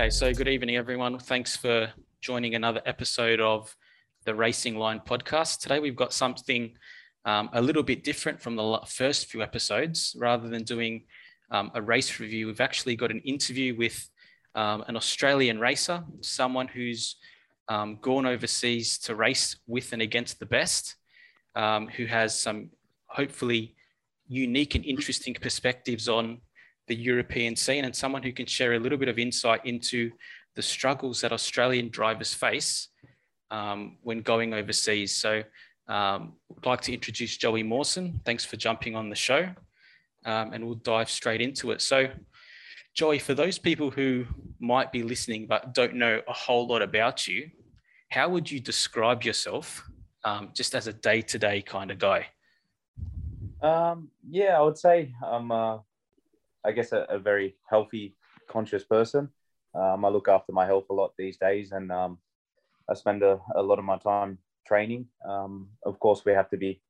Okay, so good evening, everyone. Thanks for joining another episode of the Racing Line podcast. Today, we've got something um, a little bit different from the first few episodes. Rather than doing um, a race review, we've actually got an interview with um, an Australian racer, someone who's um, gone overseas to race with and against the best, um, who has some hopefully unique and interesting perspectives on the European scene and someone who can share a little bit of insight into the struggles that Australian drivers face um, when going overseas. So um, I'd like to introduce Joey Mawson. Thanks for jumping on the show um, and we'll dive straight into it. So Joey, for those people who might be listening but don't know a whole lot about you, how would you describe yourself um, just as a day-to-day kind of guy? Um, yeah, I would say I'm uh, I guess, a, a very healthy, conscious person. Um, I look after my health a lot these days, and um, I spend a, a, lot of my time training. Um, of course, we have to be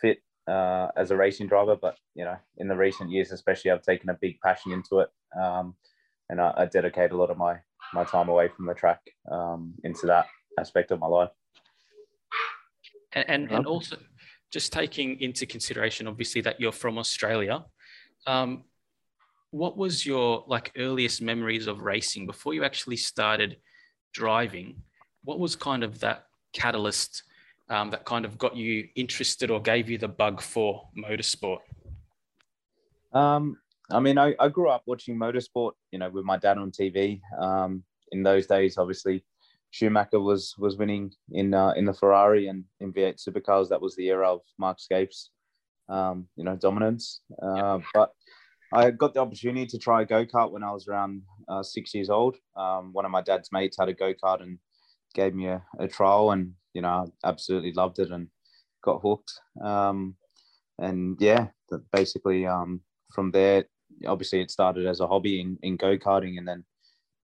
fit uh, as a racing driver, but you know, in the recent years, especially, I've taken a big passion into it, um, and I, I, dedicate a lot of my my time away from the track um, into that aspect of my life. And, and, and also, just taking into consideration, obviously, that you're from Australia. Um, what was your like earliest memories of racing before you actually started driving? What was kind of that catalyst um, that kind of got you interested or gave you the bug for motorsport? Um, I mean, I, I, grew up watching motorsport, you know, with my dad on TV. Um, in those days, obviously, Schumacher was was winning in uh, in the Ferrari and in V8 supercars. That was the era of Mark Skaife, um, you know, dominance. Uh, But I got the opportunity to try a go kart when I was around uh, six years old. Um, one of my dad's mates had a go kart and gave me a, a, trial, and you know, I absolutely loved it and got hooked. Um, and yeah, basically um, from there, obviously, it started as a hobby in, in go karting, and then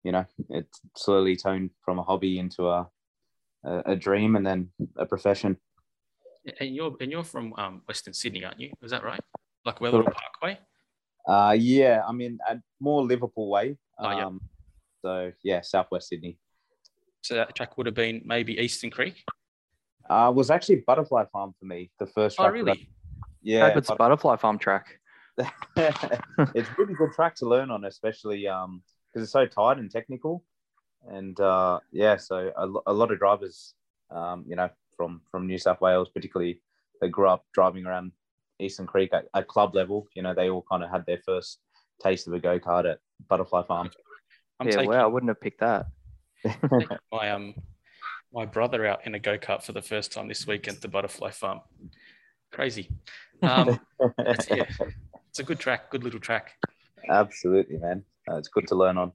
you know, it slowly turned from a hobby into a a, a dream, and then a profession. And you're and you're from um, Western Sydney, aren't you? Is that right? Like Wetherill Parkway. Uh, yeah, I mean, more Liverpool way. Oh, yeah. Um, so yeah, Southwest Sydney. So that track would have been maybe Eastern Creek. Uh, was actually Butterfly Farm for me. The first oh, track. Oh, really? I, yeah, it's a Butterfly Farm track. it's a really good track to learn on, especially um because it's so tight and technical, and uh, yeah, so a, a lot of drivers, um, you know, from from New South Wales, particularly, they grew up driving around Eastern Creek at, at club level. You know, they all kind of had their first taste of a go kart at Butterfly Farm. I'm yeah, taking, well, I wouldn't have picked that. my um, my brother out in a go kart for the first time this weekend at the Butterfly Farm. Crazy. Um, it's, yeah, it's a good track, good little track. Absolutely, man. Uh, it's good to learn on.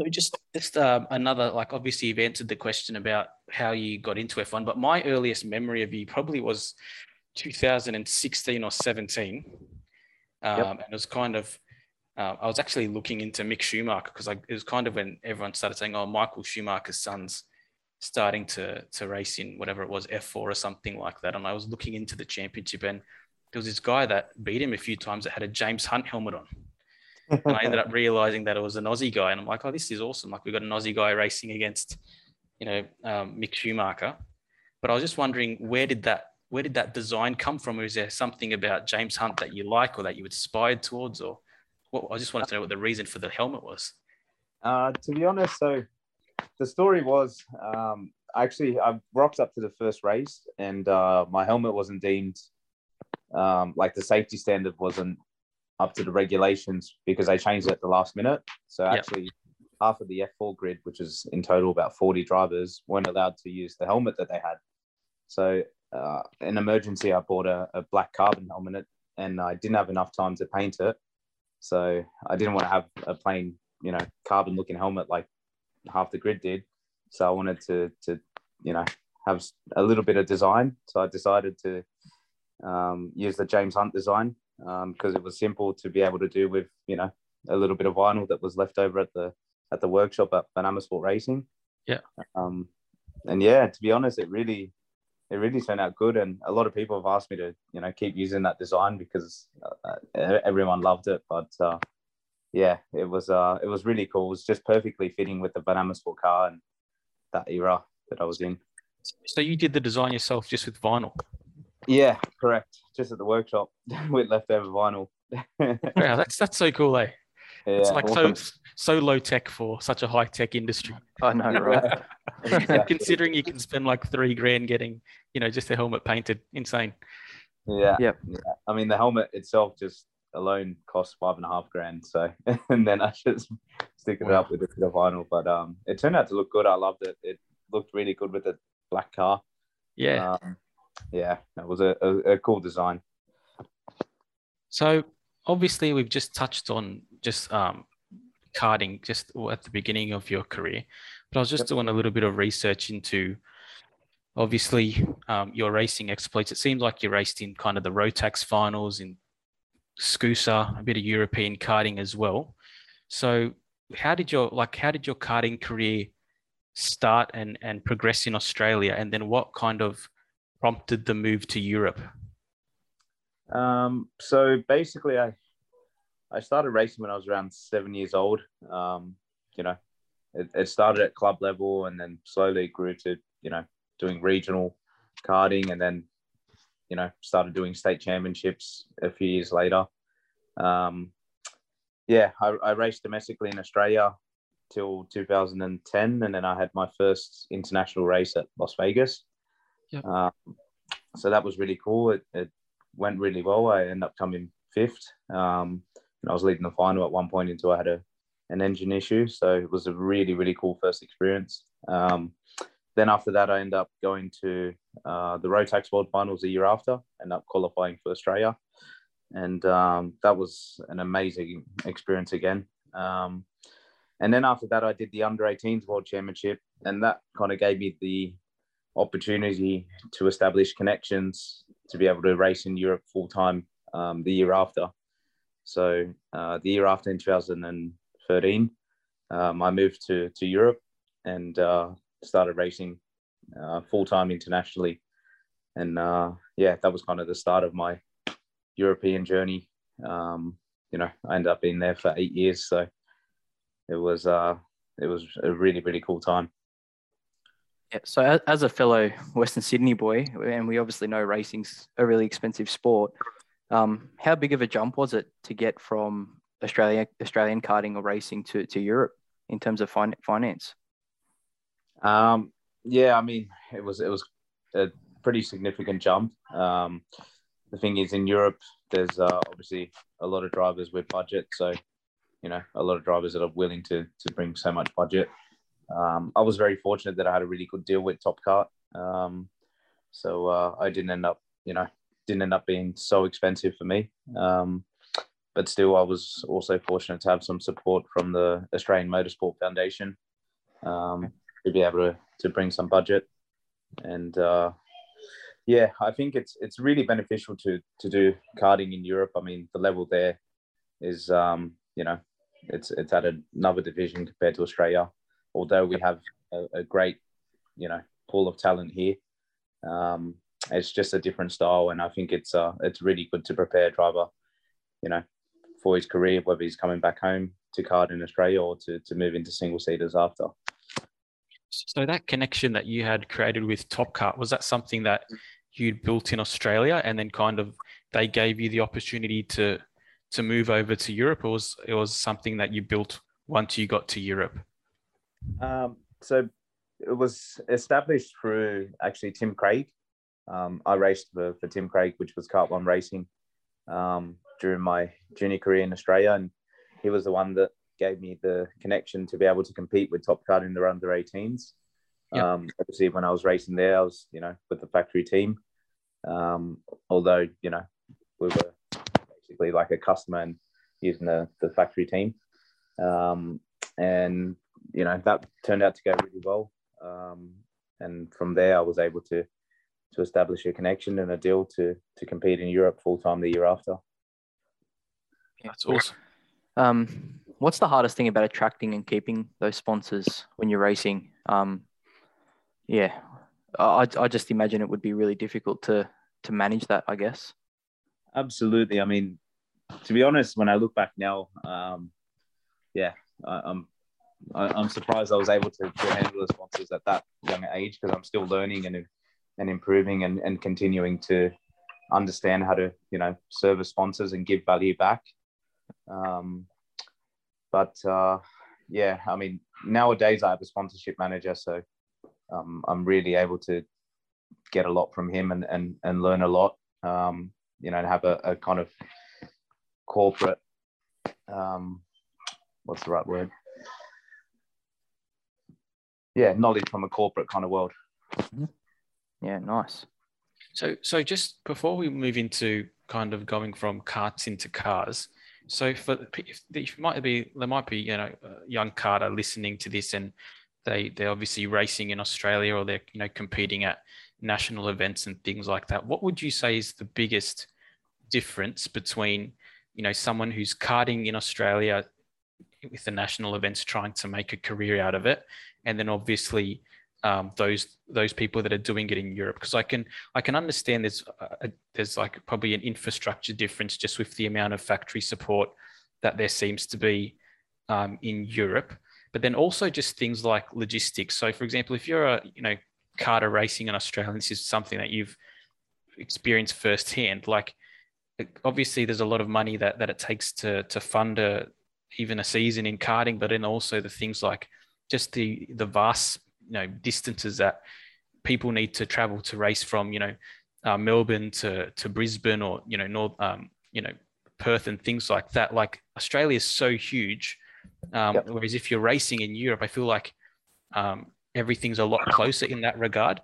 So just just um, another like obviously you've answered the question about how you got into F1, but my earliest memory of you probably was 2016 or 17. Um, yep. And it was kind of, uh, I was actually looking into Mick Schumacher because it was kind of when everyone started saying, oh, Michael Schumacher's son's starting to, to race in whatever it was, F4 or something like that. And I was looking into the championship and there was this guy that beat him a few times that had a James Hunt helmet on. and I ended up realizing that it was an Aussie guy. And I'm like, oh, this is awesome. Like, we've got an Aussie guy racing against, you know, um, Mick Schumacher. But I was just wondering, where did that where did that design come from? Or is there something about James Hunt that you like or that you aspired towards? Or what, I just wanted to know what the reason for the helmet was. Uh, to be honest, so the story was um, actually I rocked up to the first race and uh, my helmet wasn't deemed um, like the safety standard wasn't up to the regulations because they changed it at the last minute. So actually, yep. half of the F4 grid, which is in total about 40 drivers, weren't allowed to use the helmet that they had. So uh, an emergency, I bought a, a, black carbon helmet and I didn't have enough time to paint it. So I didn't want to have a plain, you know, carbon looking helmet like half the grid did. So I wanted to, to you know, have a little bit of design. So I decided to um, use the James Hunt design because um, it was simple to be able to do with, you know, a little bit of vinyl that was left over at the at the workshop at Van Amersfoort Racing. Yeah. Um, and yeah, to be honest, it really it really turned out good. And a lot of people have asked me to, you know, keep using that design because uh, everyone loved it. But uh, yeah, it was uh, it was really cool. It was just perfectly fitting with the Van Amersfoort car and that era that I was in. So you did the design yourself just with vinyl? Yeah, correct. Just at the workshop with leftover vinyl. wow, that's that's so cool, eh? Yeah, it's like awesome. so so low tech for such a high tech industry. I know, right? exactly. Considering you can spend like three grand getting, you know, just the helmet painted, insane. Yeah, yeah. I mean, the helmet itself just alone costs five and a half grand. So, and then I just stick it wow. up with the vinyl. But um, it turned out to look good. I loved it. It looked really good with the black car. Yeah. Um, yeah, that was a, a, a cool design. So obviously we've just touched on just um, karting just at the beginning of your career, but I was just yep. doing a little bit of research into obviously um, your racing exploits. It seems like you raced in kind of the Rotax finals in Scusa, a bit of European karting as well. So how did your like how did your karting career start and and progress in Australia, and then what kind of prompted the move to Europe? Um, so basically, I I started racing when I was around seven years old. Um, you know, it, it started at club level and then slowly grew to you know doing regional karting, and then you know started doing state championships a few years later. Um, yeah, I, I raced domestically in Australia till 2010, and then I had my first international race at Las Vegas. Yep. Um, so that was really cool. It, it, went really well. I ended up coming fifth. Um, and I was leading the final at one point until I had a, an engine issue. So it was a really, really cool first experience. Um, then after that, I ended up going to uh, the Rotax World Finals a year after, ended up qualifying for Australia. And um, that was an amazing experience again. Um, and then after that, I did the under 18s World Championship, and that kind of gave me the opportunity to establish connections to be able to race in Europe full time um, the year after. So uh, the year after in 2013, um, I moved to, to Europe and uh, started racing uh, full time internationally. And uh, yeah, that was kind of the start of my European journey. Um, you know, I ended up being there for eight years. So it was, uh, it was a really, really cool time. Yeah, so as a fellow Western Sydney boy, and we obviously know racing's a really expensive sport, um, how big of a jump was it to get from Australia, Australian karting or racing to, to Europe in terms of fin- finance? Um, yeah, I mean, it was it was a pretty significant jump. Um, the thing is, in Europe, there's uh, obviously a lot of drivers with budget, so you know, a lot of drivers that are willing to to bring so much budget um, I was very fortunate that I had a really good deal with Top Kart. Um, so uh, I didn't end up, you know, didn't end up being so expensive for me. Um, but still, I was also fortunate to have some support from the Australian Motorsport Foundation um, to be able to, to bring some budget. And uh, yeah, I think it's it's really beneficial to to do karting in Europe. I mean, the level there is, um, you know, it's it's at another division compared to Australia although we have a, a great, you know, pool of talent here, um, it's just a different style, and I think it's uh, it's really good to prepare a driver, you know, for his career, whether he's coming back home to card in Australia or to, to move into single seaters after. So that connection that you had created with Top Kart was that something that you'd built in Australia, and then kind of they gave you the opportunity to to move over to Europe, or was it was something that you built once you got to Europe? Um, so it was established through actually Tim Craig. Um, I raced for, for Tim Craig, which was Kart One Racing, um, during my junior career in Australia, and he was the one that gave me the connection to be able to compete with Top Kart in the under 18s. Yep. Um, obviously, when I was racing there, I was you know with the factory team. Um, although you know we were basically like a customer and using the, the factory team. Um, and you know that turned out to go really well. Um, and from there, I was able to to establish a connection and a deal to to compete in Europe full time the year after. That's awesome. Um, what's the hardest thing about attracting and keeping those sponsors when you're racing? Um, yeah, I, I just imagine it would be really difficult to to manage that. I guess. Absolutely. I mean, to be honest, when I look back now, um, yeah, I, I'm I, I'm surprised I was able to, to handle the sponsors at that young age because I'm still learning and and improving and, and continuing to understand how to you know service sponsors and give value back. Um, but uh, yeah, I mean nowadays I have a sponsorship manager, so um, I'm really able to get a lot from him and and, and learn a lot. Um, you know, and have a, a kind of corporate um, what's the right word? Yeah, knowledge from a corporate kind of world. Mm-hmm. Yeah, nice. So, so just before we move into kind of going from carts into cars, so for if you might be there might be you know young karter listening to this and they they're obviously racing in Australia or they're you know competing at national events and things like that. What would you say is the biggest difference between you know someone who's karting in Australia with the national events trying to make a career out of it and then obviously um, those those people that are doing it in Europe because I can I can understand there's a, there's like probably an infrastructure difference just with the amount of factory support that there seems to be um, in Europe, but then also just things like logistics. So for example, if you're a you know karter racing in Australia, this is something that you've experienced firsthand. Like obviously there's a lot of money that that it takes to to fund a even a season in karting, but then also the things like just the the vast you know distances that people need to travel to race from you know uh, Melbourne to to Brisbane or you know North um, you know Perth and things like that. Like Australia is so huge, um, yep. whereas if you're racing in Europe, I feel like um, everything's a lot closer in that regard.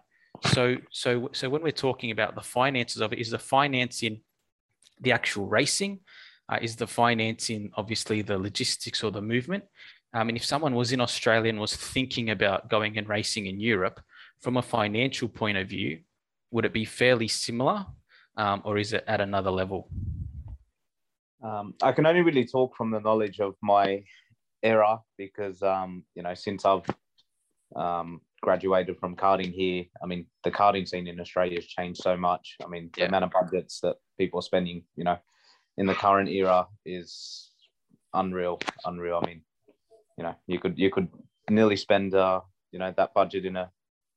So so so when we're talking about the finances of it, is the financing the actual racing? Uh, is the financing obviously the logistics or the movement? I mean, if someone was in Australia and was thinking about going and racing in Europe, from a financial point of view, would it be fairly similar um, or is it at another level? Um, I can only really talk from the knowledge of my era because, um, you know, since I've um, graduated from karting here, I mean, the karting scene in Australia has changed so much. I mean, the amount of budgets that people are spending, you know, in the current era is unreal, unreal. I mean, you know you could you could nearly spend uh, you know that budget in a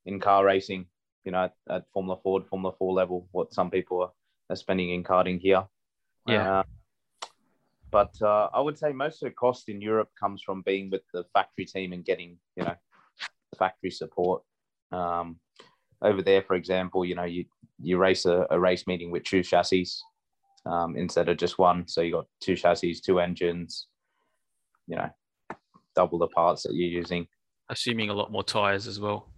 in car racing you know at, at Formula Ford Formula Four level what some people are, are spending in karting here. Yeah. Uh, but uh, I would say most of the cost in Europe comes from being with the factory team and getting you know factory support. Um, over there, for example, you know you you race a, a race meeting with two chassis um, instead of just one. So you got two chassis, two engines. You know, double the parts that you're using. Assuming a lot more tires as well.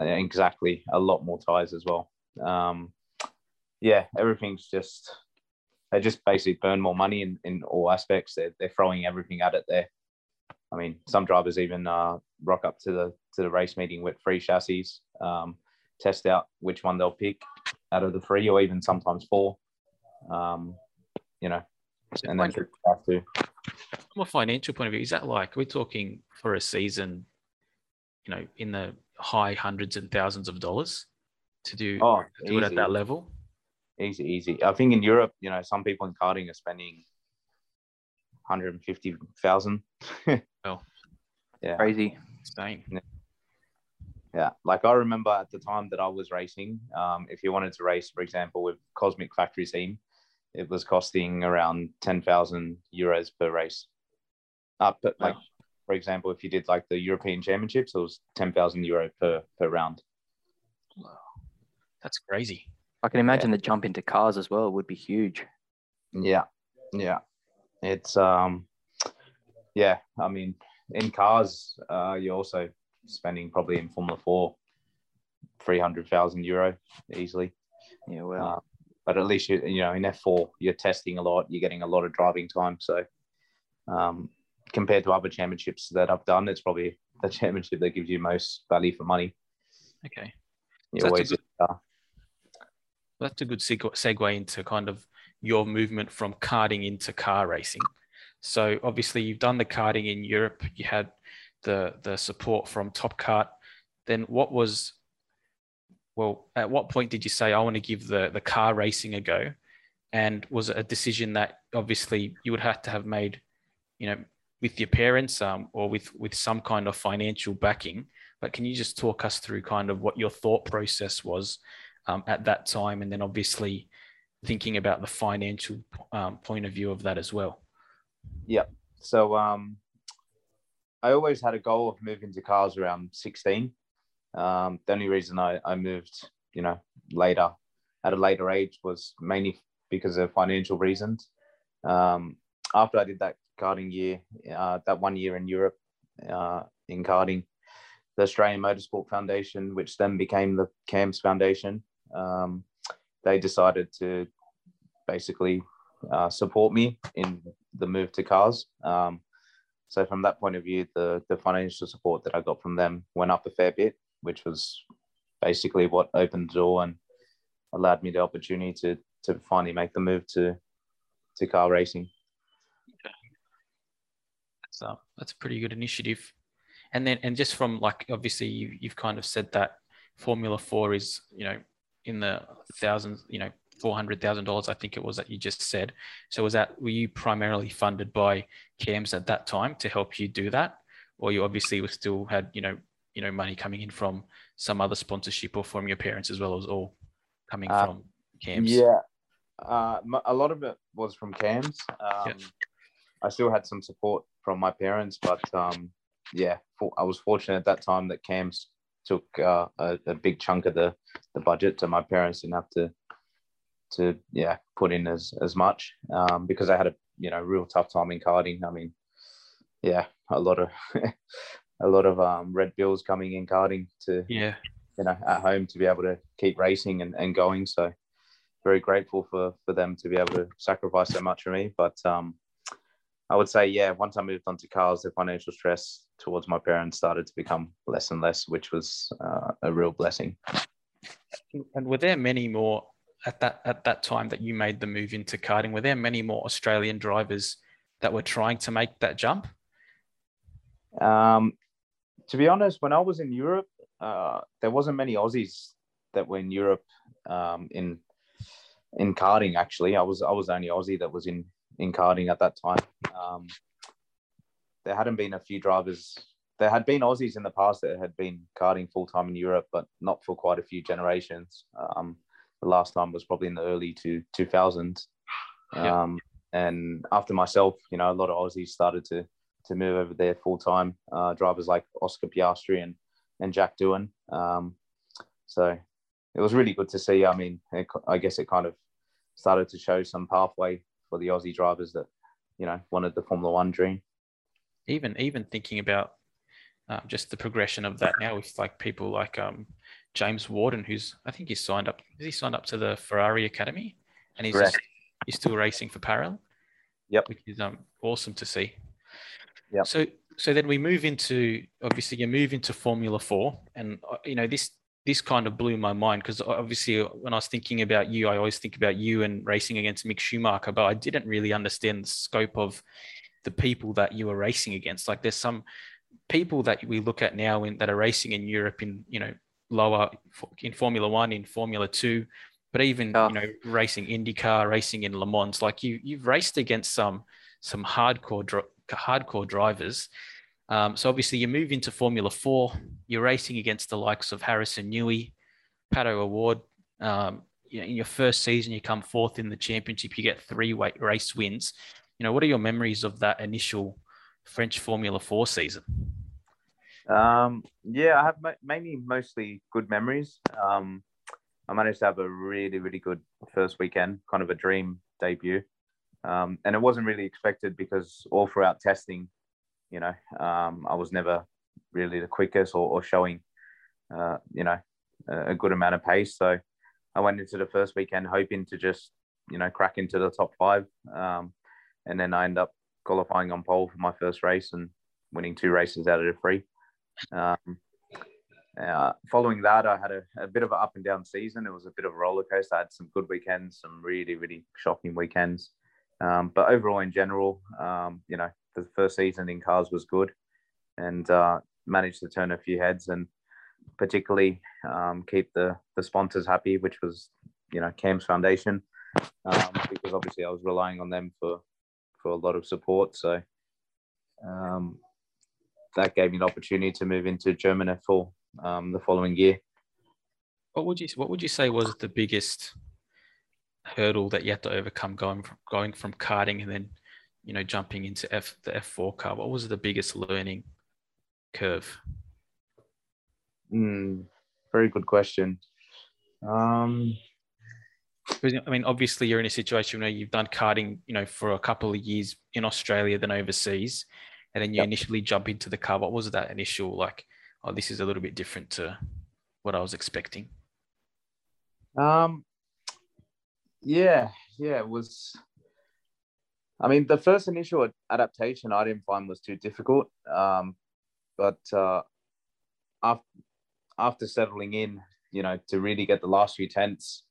Exactly, a lot more tires as well. Um, yeah, everything's just they just basically burn more money in, in all aspects. They're, they're throwing everything at it there. I mean, some drivers even uh, rock up to the to the race meeting with free chassis, um, test out which one they'll pick out of the three, or even sometimes four. Um, you know, and then have to from a financial point of view, is that like we're talking for a season, you know, in the high hundreds and thousands of dollars to do, oh, do it at that level? Easy, easy. I think in Europe, you know, some people in karting are spending 150,000. oh, yeah. Crazy. Spain. Yeah. yeah. Like I remember at the time that I was racing, um, if you wanted to race, for example, with Cosmic Factory Team, it was costing around 10,000 euros per race. Uh, but like, wow. for example, if you did like the European Championships, it was 10,000 euro per, per round. Wow. That's crazy. I can imagine yeah. the jump into cars as well would be huge. Yeah. Yeah. It's, um, yeah, I mean, in cars, uh, you're also spending probably in Formula Four, 300,000 euro easily. Yeah. Well, uh, but at least you you know in F4 you're testing a lot, you're getting a lot of driving time. So um, compared to other championships that I've done, it's probably the championship that gives you most value for money. Okay, so always that's, a good, that's a good segue into kind of your movement from karting into car racing. So obviously you've done the karting in Europe. You had the the support from Top Kart. Then what was well, at what point did you say, I want to give the, the car racing a go? And was it a decision that obviously you would have to have made, you know, with your parents um, or with with some kind of financial backing. But can you just talk us through kind of what your thought process was um, at that time, and then obviously thinking about the financial um, point of view of that as well? Yeah. So um, I always had a goal of moving to cars around 16. Um, the only reason I, I moved, you know, later at a later age was mainly because of financial reasons. Um, after I did that karting year, uh, that one year in Europe uh, in karting, the Australian Motorsport Foundation, which then became the CAMS Foundation, um, they decided to basically uh, support me in the move to cars. Um, so from that point of view, the the financial support that I got from them went up a fair bit, which was basically what opened the door and allowed me the opportunity to to finally make the move to to car racing. That's uh, that's a pretty good initiative. And then and just from like obviously you you've kind of said that Formula Four is you know in the thousands you know four hundred thousand dollars I think it was that you just said. So was that were you primarily funded by CAMS at that time to help you do that, or you obviously were still had you know you know money coming in from some other sponsorship or from your parents as well as all coming uh, from CAMS? Yeah, uh, a lot of it was from CAMS. Um, yeah. I still had some support from my parents, but um, yeah, for, I was fortunate at that time that CAMS took uh, a, a, big chunk of the, the budget, so my parents didn't have to to yeah put in as as much um, because I had a you know real tough time in karting. I mean, yeah, a lot of a lot of um, red bills coming in karting to yeah you know at home to be able to keep racing and, and going. So very grateful for for them to be able to sacrifice so much for me. But um, I would say yeah, once I moved on to cars, the financial stress towards my parents started to become less and less, which was uh, a real blessing. And were there many more at that at that time that you made the move into karting? Were there many more Australian drivers that were trying to make that jump? Um, to be honest, when I was in Europe, uh, there wasn't many Aussies that were in Europe um, in in karting. Actually, I was I was the only Aussie that was in in karting at that time. Um, there hadn't been a few drivers. There had been Aussies in the past that had been karting full time in Europe, but not for quite a few generations. Um, the last time was probably in the early to 2000s. Yeah. Um, and after myself, you know, a lot of Aussies started to to move over there full time. Uh, drivers like Oscar Piastri and and Jack Doohan. Um, so it was really good to see. I mean, it, I guess it kind of started to show some pathway for the Aussie drivers that you know wanted the Formula One dream. Even even thinking about uh, just the progression of that now with like people like um, James Wharton, who's I think he's signed up. Is he signed up to the Ferrari Academy, and he's just, he's still racing for Prema. Yep, which is um awesome to see. Yeah. So so then we move into obviously you move into Formula Four, and uh, you know this this kind of blew my mind because obviously when I was thinking about you, I always think about you and racing against Mick Schumacher, but I didn't really understand the scope of the people that you were racing against. Like there's some people that we look at now in that are racing in Europe in you know lower in Formula One, in Formula Two, but even oh. you know racing IndyCar, racing in Le Mans. Like you, you've raced against some some hardcore hardcore drivers. Um, so obviously you move into Formula Four. You're racing against the likes of Harrison Newey, Pato O'Ward. Um, you know, in your first season, you come fourth in the championship. You get three race wins. You know, what are your memories of that initial French Formula Four season? Um, yeah, I have mainly mostly good memories. Um, I managed to have a really, really good first weekend, kind of a dream debut. Um, and it wasn't really expected because all throughout testing, you know, um, I was never really the quickest or, or showing, uh, you know, a good amount of pace. So I went into the first weekend hoping to just, you know, crack into the top five. Um, and then I end up qualifying on pole for my first race and winning two races out of the three. Um, uh, following that, I had a, a, bit of an up and down season. It was a bit of a roller coaster. I had some good weekends, some really, really shocking weekends. Um, but overall, in general, um, you know, the first season in cars was good and uh, managed to turn a few heads and particularly um, keep the, the sponsors happy, which was, you know, CAMS Foundation, um, because obviously I was relying on them for, for a lot of support. So um, that gave me the opportunity to move into German F4 um, the following year. What would you What would you say was the biggest hurdle that you had to overcome going from going from karting and then you know jumping into F the F4 car? What was the biggest learning curve? Mm, very good question. Um, I mean, obviously, you're in a situation where you've done karting, you know, for a couple of years in Australia, then overseas, and then you yep. initially jump into the car. What was that initial like? Oh, this is a little bit different to what I was expecting. Um, yeah, yeah, it was. I mean, the first initial adaptation I didn't find was too difficult, um, but uh, after after settling in, you know, to really get the last few tenths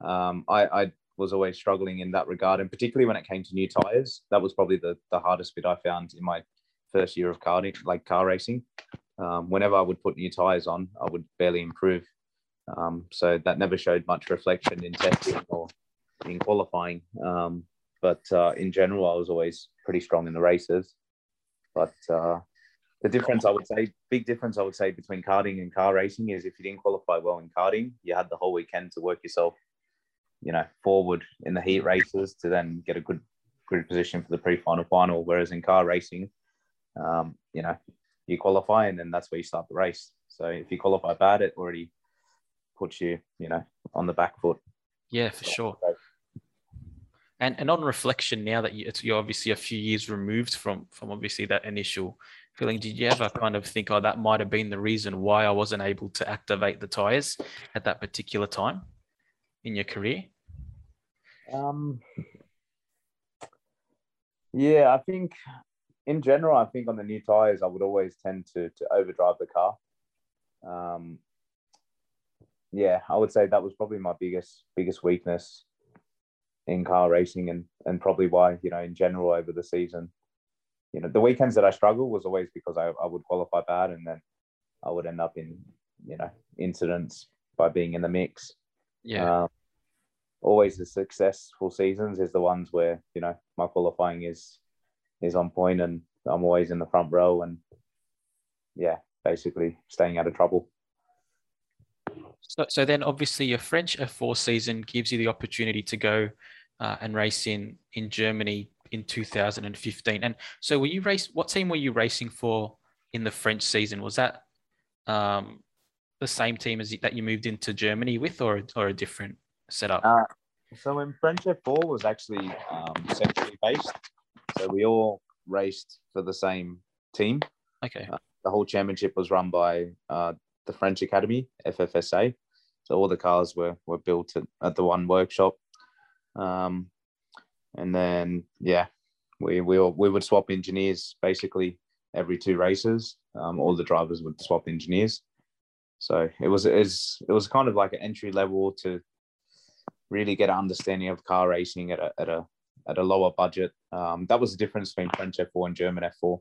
um, I, I was always struggling in that regard, and particularly when it came to new tires, that was probably the, the hardest bit I found in my first year of karting, like car racing. Um, whenever I would put new tires on, I would barely improve. Um, so that never showed much reflection in testing or in qualifying. Um, but uh, in general, I was always pretty strong in the races. But uh, the difference, I would say, big difference, I would say, between karting and car racing is if you didn't qualify well in karting, you had the whole weekend to work yourself you know, forward in the heat races to then get a good good position for the pre-final final. Whereas in car racing, um, you know, you qualify and then that's where you start the race. So if you qualify bad, it already puts you, you know, on the back foot. Yeah, for sure. And and on reflection, now that you, you're obviously a few years removed from from obviously that initial feeling, did you ever kind of think, oh, that might have been the reason why I wasn't able to activate the tires at that particular time? in your career? Um, yeah, I think in general, I think on the new tires, I would always tend to to overdrive the car. Um, yeah, I would say that was probably my biggest biggest weakness in car racing, and and probably why you know in general over the season, you know, the weekends that I struggled was always because I, I would qualify bad, and then I would end up in you know incidents by being in the mix. Yeah. Um, always the successful seasons is the ones where you know my qualifying is is on point and I'm always in the front row and yeah, basically staying out of trouble. So, so then obviously your French F4 season gives you the opportunity to go uh, and race in in Germany in 2015. And so were you race? What team were you racing for in the French season? Was that um, the same team as that you moved into Germany with, or or a different setup? Uh, so in French F4 was actually um, centrally based. So we all raced for the same team. Okay. Uh, the whole championship was run by uh, the French Academy, FFSA. So all the cars were, were built at, at the one workshop. Um, and then, yeah, we, we, all, we would swap engineers basically every two races. Um, all the drivers would swap engineers. So it was, it was, it was kind of like an entry level to really get an understanding of car racing at a at a at a lower budget. Um, that was the difference between French F4 and German F4.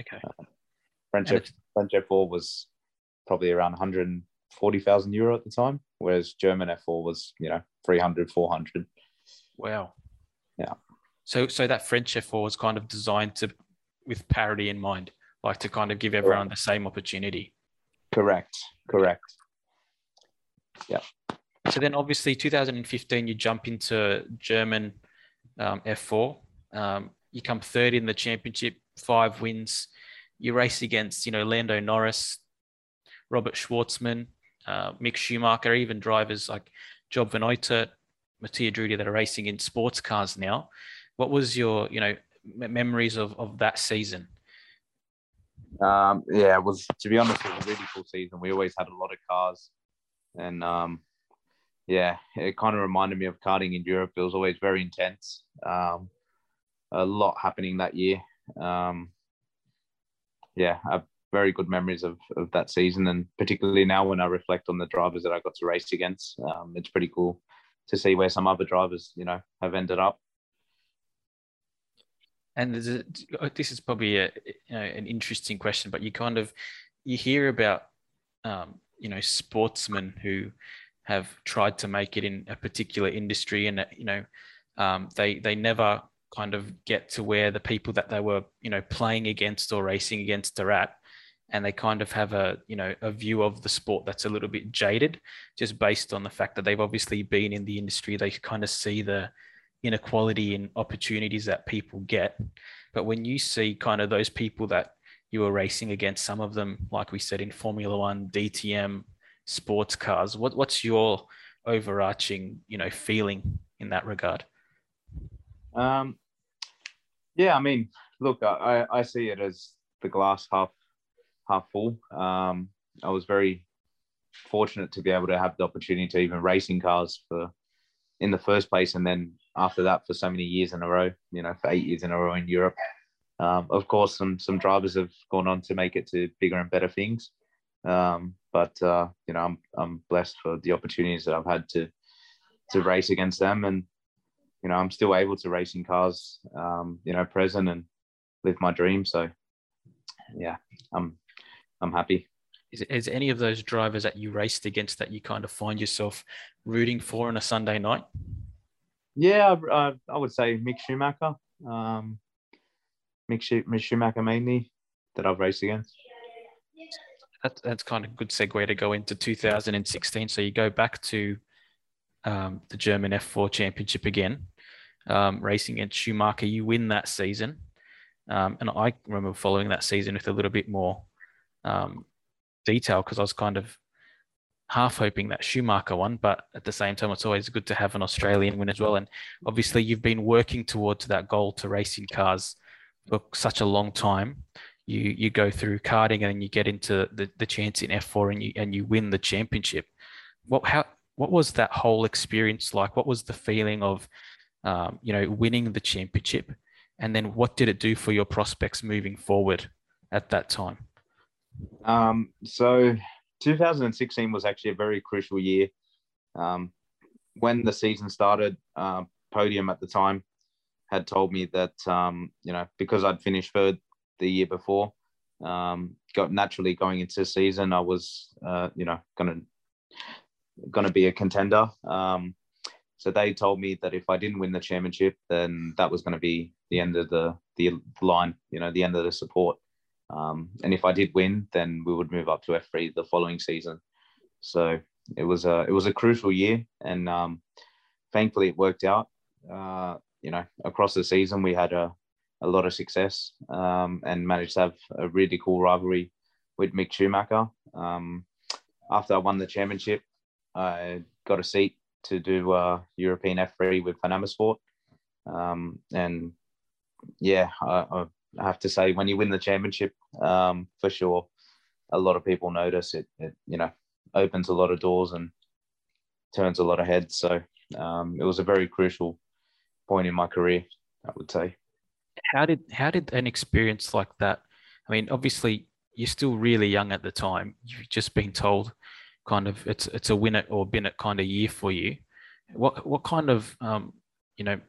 Okay. Uh, French F, French F4 was probably around 140,000 euro at the time, whereas German F4 was you know 300, 400. Wow. Yeah. So so that French F4 was kind of designed to with parity in mind, like to kind of give everyone the same opportunity. Correct. Correct. Yeah. So then, obviously, 2015, you jump into German um, F4. Um, you come third in the championship, five wins. You race against, you know, Lando Norris, Robert Shwartzman, uh, Mick Schumacher, even drivers like Job van Uitert, Mattia Drudi that are racing in sports cars now. What was your, you know, memories of, of that season? Um, yeah, it was, to be honest, it was a really cool season. We always had a lot of cars and um, yeah, it kind of reminded me of karting in Europe. It was always very intense. Um, a lot happening that year. Um, yeah, I have very good memories of, of that season, and particularly now when I reflect on the drivers that I got to race against, um, it's pretty cool to see where some other drivers, you know, have ended up. And a, this is probably a, you know, an interesting question, but you kind of you hear about um, you know sportsmen who have tried to make it in a particular industry and you know um, they they never kind of get to where the people that they were, you know, playing against or racing against are at. And they kind of have a, you know, a view of the sport that's a little bit jaded, just based on the fact that they've obviously been in the industry. They kind of see the inequality and opportunities that people get. But when you see kind of those people that you were racing against, some of them, like we said, in Formula One, DTM, sports cars, what, what's your overarching, you know, feeling in that regard? Um, yeah, I mean, look, I, I see it as the glass half half full. Um, I was very fortunate to be able to have the opportunity to even racing cars for in the first place, and then after that for so many years in a row. You know, for eight years in a row in Europe. Um, of course, some some drivers have gone on to make it to bigger and better things. Um, but uh, you know, I'm I'm blessed for the opportunities that I've had to to race against them, and you know, I'm still able to race in cars, um, you know, present and live my dream. So, yeah, I'm I'm happy. Is, is any of those drivers that you raced against that you kind of find yourself rooting for on a Sunday night? Yeah, I, I would say Mick Schumacher. Um, Mick, Schumacher mainly that I've raced against. That, that's kind of a good segue to go into 2016. So you go back to um, the German F4 Championship again, um, racing against Schumacher. You win that season. Um, and I remember following that season with a little bit more um, detail because I was kind of half hoping that Schumacher won, but at the same time, it's always good to have an Australian win as well. And obviously, you've been working towards that goal to racing cars for such a long time. You you go through karting and then you get into the, the chance in F4 and you and you win the championship. What how what was that whole experience like? What was the feeling of, um, you know, winning the championship, and then what did it do for your prospects moving forward at that time? Um, so 2016 was actually a very crucial year. Um, when the season started, uh, Podium at the time had told me that um, you know because I'd finished third the year before, um, got naturally going into season, I was uh, you know gonna going to be a contender. Um, so they told me that if I didn't win the championship, then that was going to be the end of the the line, you know, the end of the support. Um, and if I did win, then we would move up to F3 the following season. So it was a it was a crucial year, and um, thankfully it worked out. Uh, you know, across the season we had a a lot of success um, and managed to have a really cool rivalry with Mick Schumacher. Um, after I won the championship, I got a seat to do uh, European F3 with Van Amersfoort, Um, and yeah, I, I, have to say, when you win the championship, um, for sure, a lot of people notice it, it, you know, opens a lot of doors and turns a lot of heads. So um, it was a very crucial point in my career, I would say. How did how did an experience like that? I mean, obviously you're still really young at the time. You've just been told kind of it's it's a win it or bin it kind of year for you. What what kind of um, you know,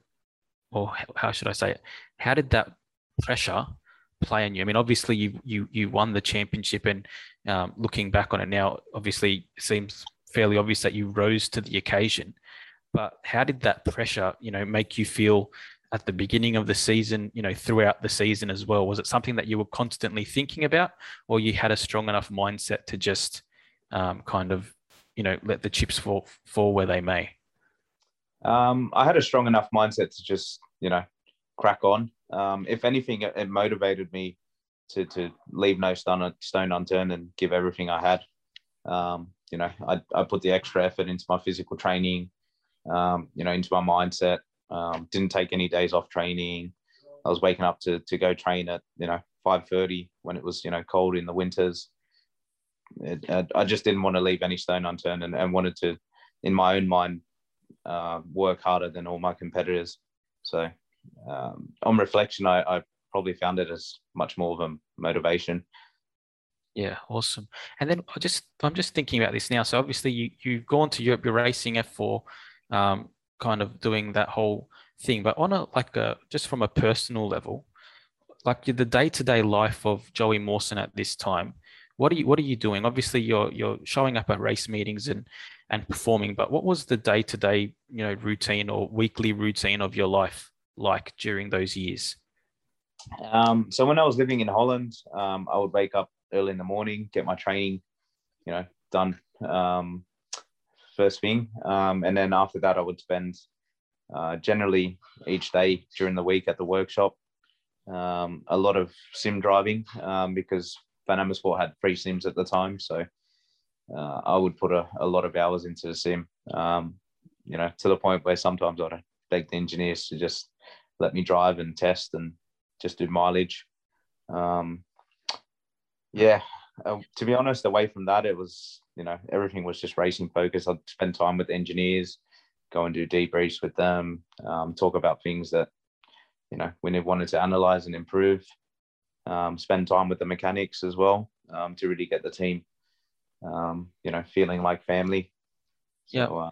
or how should I say it? How did that pressure play on you? I mean, obviously you you you won the championship, and um, looking back on it now, obviously seems fairly obvious that you rose to the occasion. But how did that pressure, you know, make you feel at the beginning of the season, you know, throughout the season as well? Was it something that you were constantly thinking about, or you had a strong enough mindset to just um, kind of, you know, let the chips fall fall where they may? Um, I had a strong enough mindset to just, you know, crack on. Um, if anything, it, it, motivated me to to leave no stone stone unturned and give everything I had. Um, you know, I, I put the extra effort into my physical training, um, you know, into my mindset. Um, didn't take any days off training. I was waking up to to go train at you know 5:30 when it was you know cold in the winters it, I just didn't want to leave any stone unturned and, and wanted to, in my own mind, uh, work harder than all my competitors. So, um, on reflection, I, I probably found it as much more of a motivation. Yeah, awesome. And then I just I'm just thinking about this now. So obviously you you've gone to Europe, you're racing F4, um, kind of doing that whole thing. But on a like a just from a personal level, like the day to day life of Joey Mawson at this time, what are you What are you doing? Obviously, you're you're showing up at race meetings and and performing. But what was the day to day you know routine or weekly routine of your life like during those years? Um, so when I was living in Holland, um, I would wake up early in the morning, get my training, you know, done um, first thing, um, and then after that, I would spend uh, generally each day during the week at the workshop. Um, a lot of sim driving um, because Van Amersfoort had free sims at the time, so uh, I would put a, a, lot of hours into the sim. You know, to the point where sometimes I'd beg the engineers to just let me drive and test and just do mileage. Um, yeah, uh, to be honest, away from that, it was you know everything was just racing focused. I'd spend time with engineers, go and do debriefs with them, um, talk about things that you know we never wanted to analyze and improve. Um, spend time with the mechanics as well um, to really get the team, um, you know, feeling like family. So, yeah. Uh,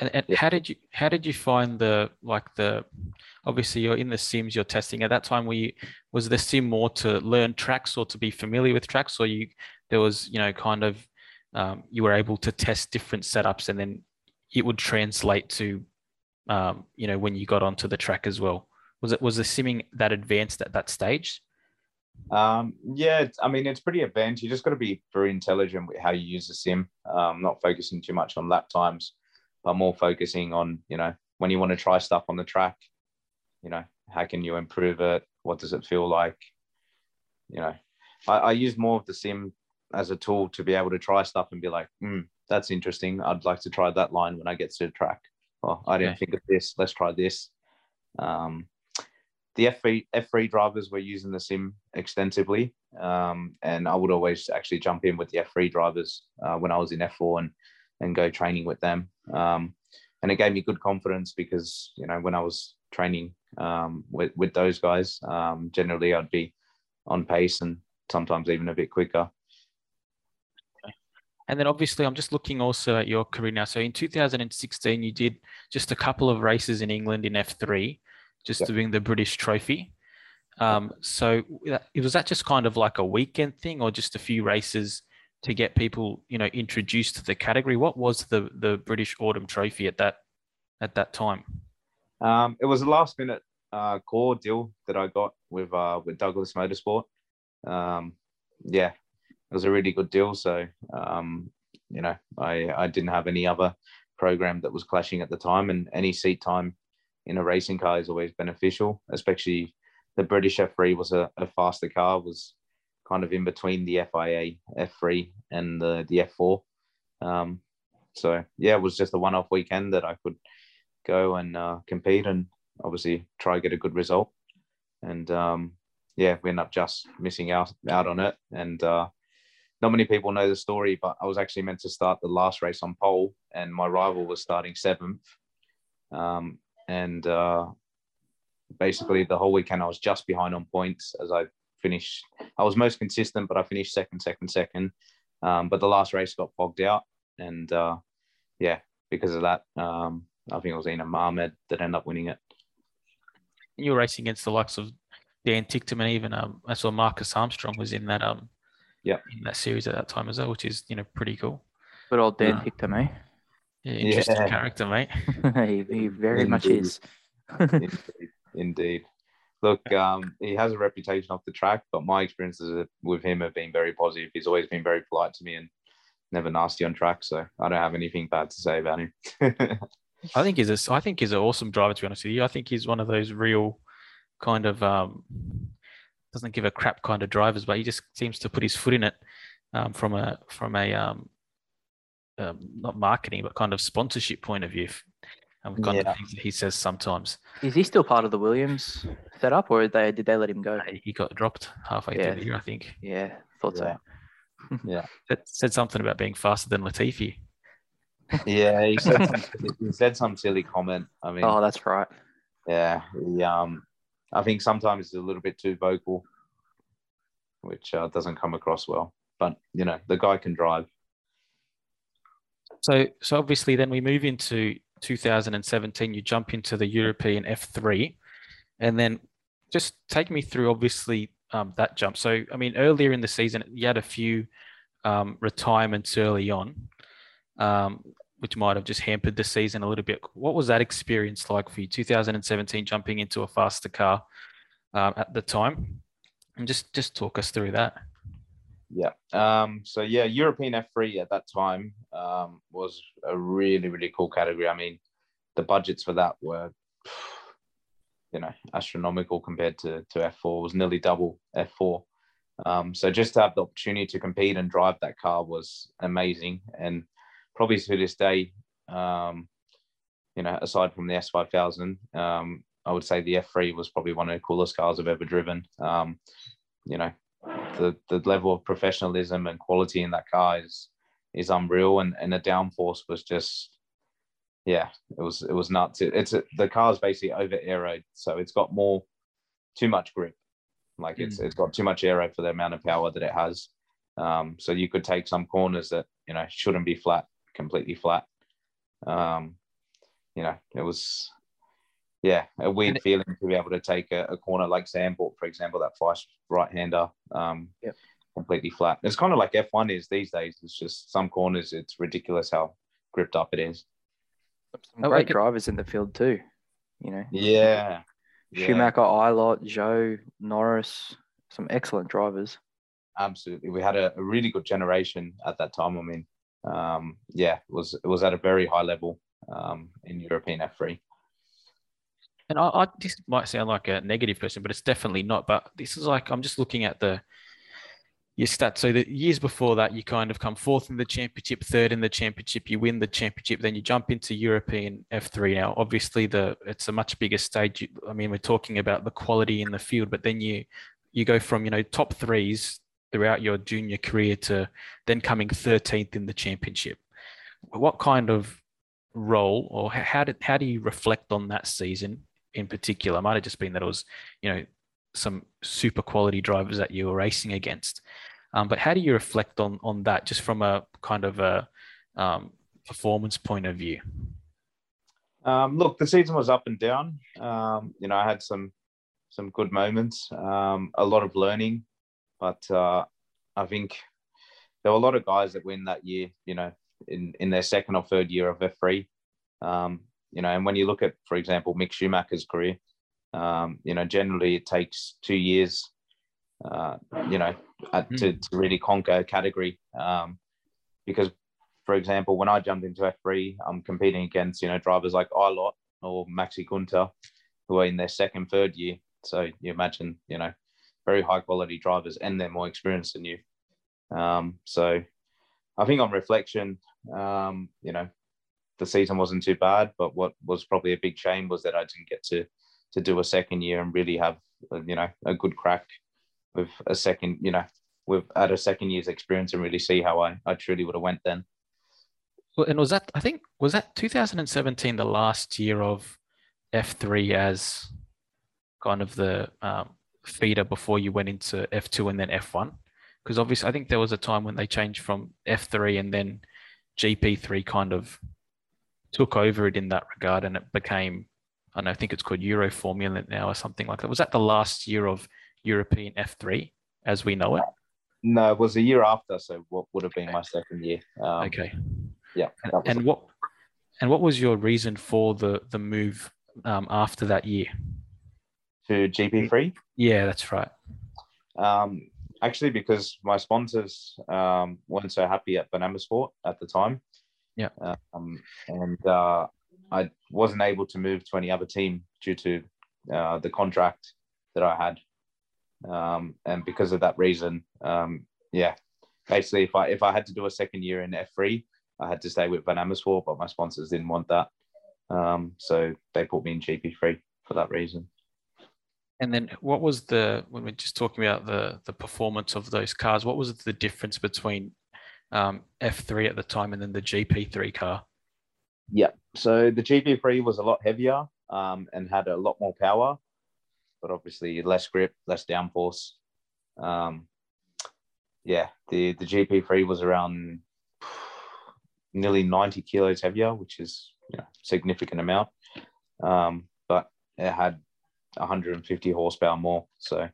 and, and yeah. how did you how did you find the like the obviously you're in the sims you're testing at that time were you was the sim more to learn tracks or to be familiar with tracks or you there was you know kind of um, you were able to test different setups and then it would translate to um, you know when you got onto the track as well was it was the simming that advanced at that stage um, yeah, I mean, it's pretty advanced. You just got to be very intelligent with how you use the sim. Um, not focusing too much on lap times but more focusing on you know when you want to try stuff on the track you know how can you improve it? What does it feel like? You know i, I use more of the sim as a tool to be able to try stuff and be like mm, that's interesting. I'd like to try that line when i get to the track. Oh i didn't think of this. Let's try this. Um, the F3, F3 drivers were using the sim extensively. Um, and I would always actually jump in with the F3 drivers uh, when I was in F4 and and go training with them. Um, and it gave me good confidence because you know when I was training um, with with those guys, um, generally I'd be on pace and sometimes even a bit quicker. And then obviously, I'm just looking also at your career now. So in 2016, you did just a couple of races in England in F3, just yep. doing the British Trophy. Um, so was that just kind of like a weekend thing, or just a few races to get people, you know, introduced to the category? What was the the British Autumn Trophy at that at that time? Um, it was a last minute uh, core deal that I got with uh, with Douglas Motorsport. Um, yeah, it was a really good deal. So um, you know, I I didn't have any other program that was clashing at the time, and any seat time in a racing car is always beneficial, especially the British F3 was a, a faster car was kind of in between the FIA F3 and the, the F4. Um, so yeah, it was just a one-off weekend that I could go and uh, compete and obviously try get a good result. And um, yeah, we ended up just missing out out on it. And uh, not many people know the story, but I was actually meant to start the last race on pole, and my rival was starting seventh. Um, and uh, basically, the whole weekend I was just behind on points as I finished. I was most consistent, but I finished second, second, second. Um, but the last race got bogged out, and uh, yeah, because of that, um, I think it was Enaam Ahmed that ended up winning it. You were racing against the likes of Dan Ticktum and even um, I saw Marcus Armstrong was in that um yeah in that series at that time as well, which is you know pretty cool. But old Dan yeah. Ticktum, eh? Yeah, interesting yeah. character, mate. he, he very Indeed. much is. Indeed. Indeed look, um, he has a reputation off the track, but my experiences with him have been very positive. He's always been very polite to me and never nasty on track. So I don't have anything bad to say about him. I think he's a, I think he's an awesome driver. To be honest with you, I think he's one of those real kind of um, doesn't give a crap kind of drivers, but he just seems to put his foot in it um, from a from a um, um, not marketing but kind of sponsorship point of view and kind yeah. of things that he says sometimes. Is he still part of the Williams setup, or did they did they let him go? He got dropped halfway yeah. through the year, I think. Yeah, thought yeah. so. yeah, it said something about being faster than Latifi. Yeah, he said some, he said some silly comment. I mean, oh, that's right. Yeah, he, um, I think sometimes he's a little bit too vocal, which uh, doesn't come across well. But you know, the guy can drive. So, so obviously, then we move into 2017, you jump into the European F3, and then just take me through obviously um, that jump. So, I mean, earlier in the season, you had a few um, retirements early on. Um, which might have just hampered the season a little bit. What was that experience like for you? 2017, jumping into a faster car um, at the time, and just just talk us through that. Yeah. Um, so yeah, European F3 at that time um, was a really really cool category. I mean, the budgets for that were, you know, astronomical compared to to F4. It was nearly double F4. Um, so just to have the opportunity to compete and drive that car was amazing, and probably to this day, um, you know, aside from the S5000, um, I would say the F3 was probably one of the coolest cars I've ever driven. Um, you know, the the level of professionalism and quality in that car is is unreal, and and the downforce was just yeah, it was it was nuts. It, it's a, the car's basically over aeroed, so it's got more too much grip. Like it's mm. it's got too much aero for the amount of power that it has. Um, so you could take some corners that you know shouldn't be flat, completely flat. Um, you know, it was yeah a weird it, feeling to be able to take a, a, corner like Zandvoort, for example, that fast right hander, um, yep. completely flat. It's kind of like F1 is these days. It's just some corners. It's ridiculous how gripped up it is. Some great drivers in the field too. You know. Yeah, yeah. Schumacher, Ilott, Zhou, Norris, some excellent drivers. Absolutely, we had a, a, really good generation at that time. I mean, um, yeah, it was it was at a very high level um, in European F3. And I, I, this might sound like a negative person, but it's definitely not. But this is like I'm just looking at the your stats. So the years before that, you kind of come fourth in the championship, third in the championship, you win the championship, then you jump into European F3. Now, obviously, the it's a much bigger stage. I mean, we're talking about the quality in the field, but then you you go from you know top threes throughout your junior career to then coming 13th in the championship. What kind of role, or how did how do you reflect on that season in particular? It might have just been that it was you know some super quality drivers that you were racing against. Um, but how do you reflect on on that, just from a kind of a um, performance point of view? Um, look, the season was up and down. Um, you know, I had some some good moments, um, a lot of learning, but uh, I think there were a lot of guys that win that year. You know, in in their second or third year of F3. Um, you know, and when you look at, for example, Mick Schumacher's career, um, you know, generally it takes two years, uh, you know, hmm. to, to really conquer a category. Um, because, for example, when I jumped into F3, I'm competing against, you know, drivers like Ilott or Maxi Günther, who are in their second, third year. So you imagine, you know, very high quality drivers and they're more experienced than you. Um, so I think on reflection, um, you know, the season wasn't too bad, but what was probably a big shame was that I didn't get to to do a second year and really have you know a good crack with a second you know with at a second year's experience and really see how I, I truly would have went then. Well, and was that I think was that 2017 the last year of F3 as kind of the um, feeder before you went into F2 and then F1? Because obviously I think there was a time when they changed from F3 and then GP3 kind of took over it in that regard and it became and I think it's called Euro Formula now or something like that. Was that the last year of European F3 as we know it? No, it was a year after, so what would have been my second year. Um, okay. Yeah. And, what and what was your reason for the the move um, after that year? To GP3? Yeah, that's right. Um, actually, because my sponsors um, weren't so happy at Van Amersfoort at the time. Yeah. Um, and uh, I wasn't able to move to any other team due to uh, the contract that I had, um, and because of that reason, um, yeah, basically, if I if I had to do a second year in F3, I had to stay with Van Amersfoort, but my sponsors didn't want that, um, so they put me in GP3 for that reason. And then, what was the when we're just talking about the the performance of those cars? What was the difference between um, F3 at the time and then the GP3 car? Yeah. So the GP3 was a lot heavier um, and had a lot more power, but obviously less grip, less downforce. Um, yeah, the, the GP3 was around nearly 90 kilos heavier, which is know, significant amount. Um, but it had 150 horsepower more. So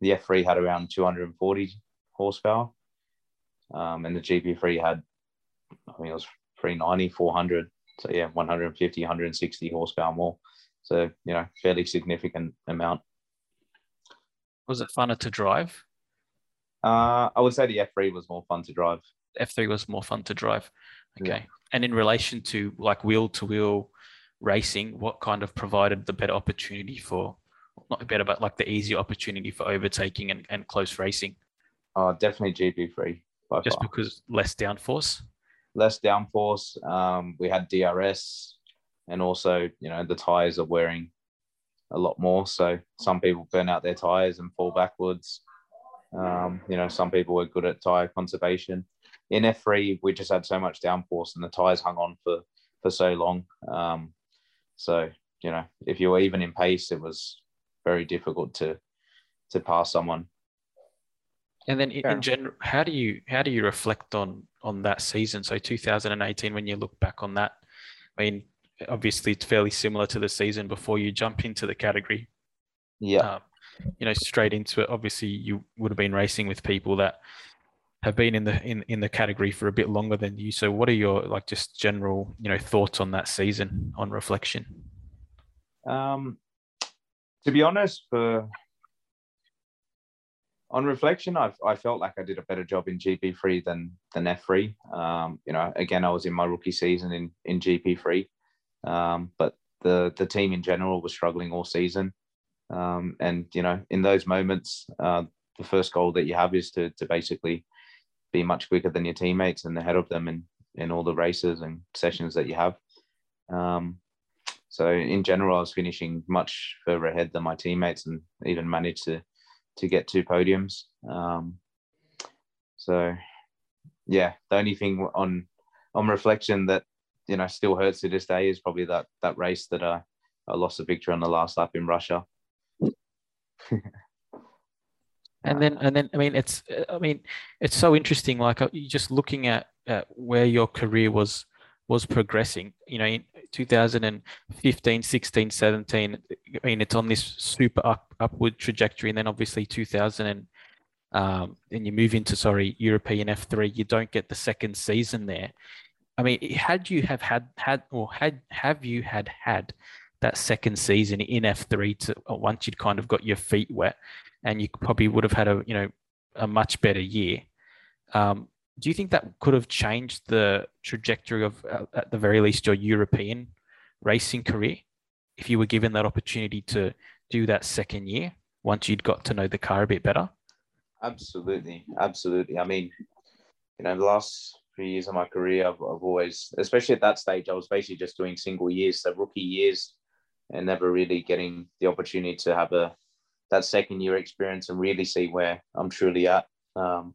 the F3 had around 240 horsepower. Um, and the GP3 had, I mean, it was 390, 400. So yeah, 150, 160 horsepower more. So you know, fairly significant amount. Was it funner to drive? Uh, I would say the F3 was more fun to drive. F3 was more fun to drive. Okay. Yeah. And in relation to like wheel to wheel racing, what kind of provided the better opportunity for, not better, but like the easier opportunity for overtaking and, and close racing? Oh, definitely GP3. Just far. because less downforce? Less downforce. Um, we had DRS and also, you know, the tires are wearing a lot more. So some people burn out their tires and fall backwards. Um, you know, some people were good at tire conservation. In F3, we just had so much downforce and the tires hung on for for so long. Um, so you know, if you were even in pace, it was very difficult to to pass someone. And then in, yeah. in general, how do you how do you reflect on on that season? So 2018, when you look back on that, I mean, obviously it's fairly similar to the season before you jump into the category. Yeah. Um, you know, straight into it. Obviously, you would have been racing with people that have been in the in, in the category for a bit longer than you. So, what are your like just general you know thoughts on that season on reflection? Um, to be honest, for on reflection, I I felt like I did a better job in GP three than than F three. Um, you know, again, I was in my rookie season in in GP three. Um, but the the team in general was struggling all season. Um, and you know, in those moments, uh, the first goal that you have is to to basically be much quicker than your teammates and ahead of them in in all the races and sessions that you have. Um, so in general, I was finishing much further ahead than my teammates, and even managed to to get two podiums. Um, so yeah, the only thing on on reflection that you know still hurts to this day is probably that that race that uh, I lost the victory on the last lap in Russia. and then and then I mean it's I mean it's so interesting. Like uh, just looking at, at where your career was was progressing. You know, in 2015, 16, 17. I mean, it's on this super up, upward trajectory, and then obviously 2000 and um, and you move into sorry European F3. You don't get the second season there. I mean, had you have had had or had have you had had that second season in F3 to uh, once you'd kind of got your feet wet, and you probably would have had a you know a much better year. Um, do you think that could have changed the trajectory of uh, at the very least your European racing career if you were given that opportunity to do that second year once you'd got to know the car a bit better? Absolutely, absolutely. I mean, you know, the last three years of my career, I've, I've always, especially at that stage, I was basically just doing single years, so rookie years, and never really getting the opportunity to have a that second year experience and really see where I'm truly at. Um,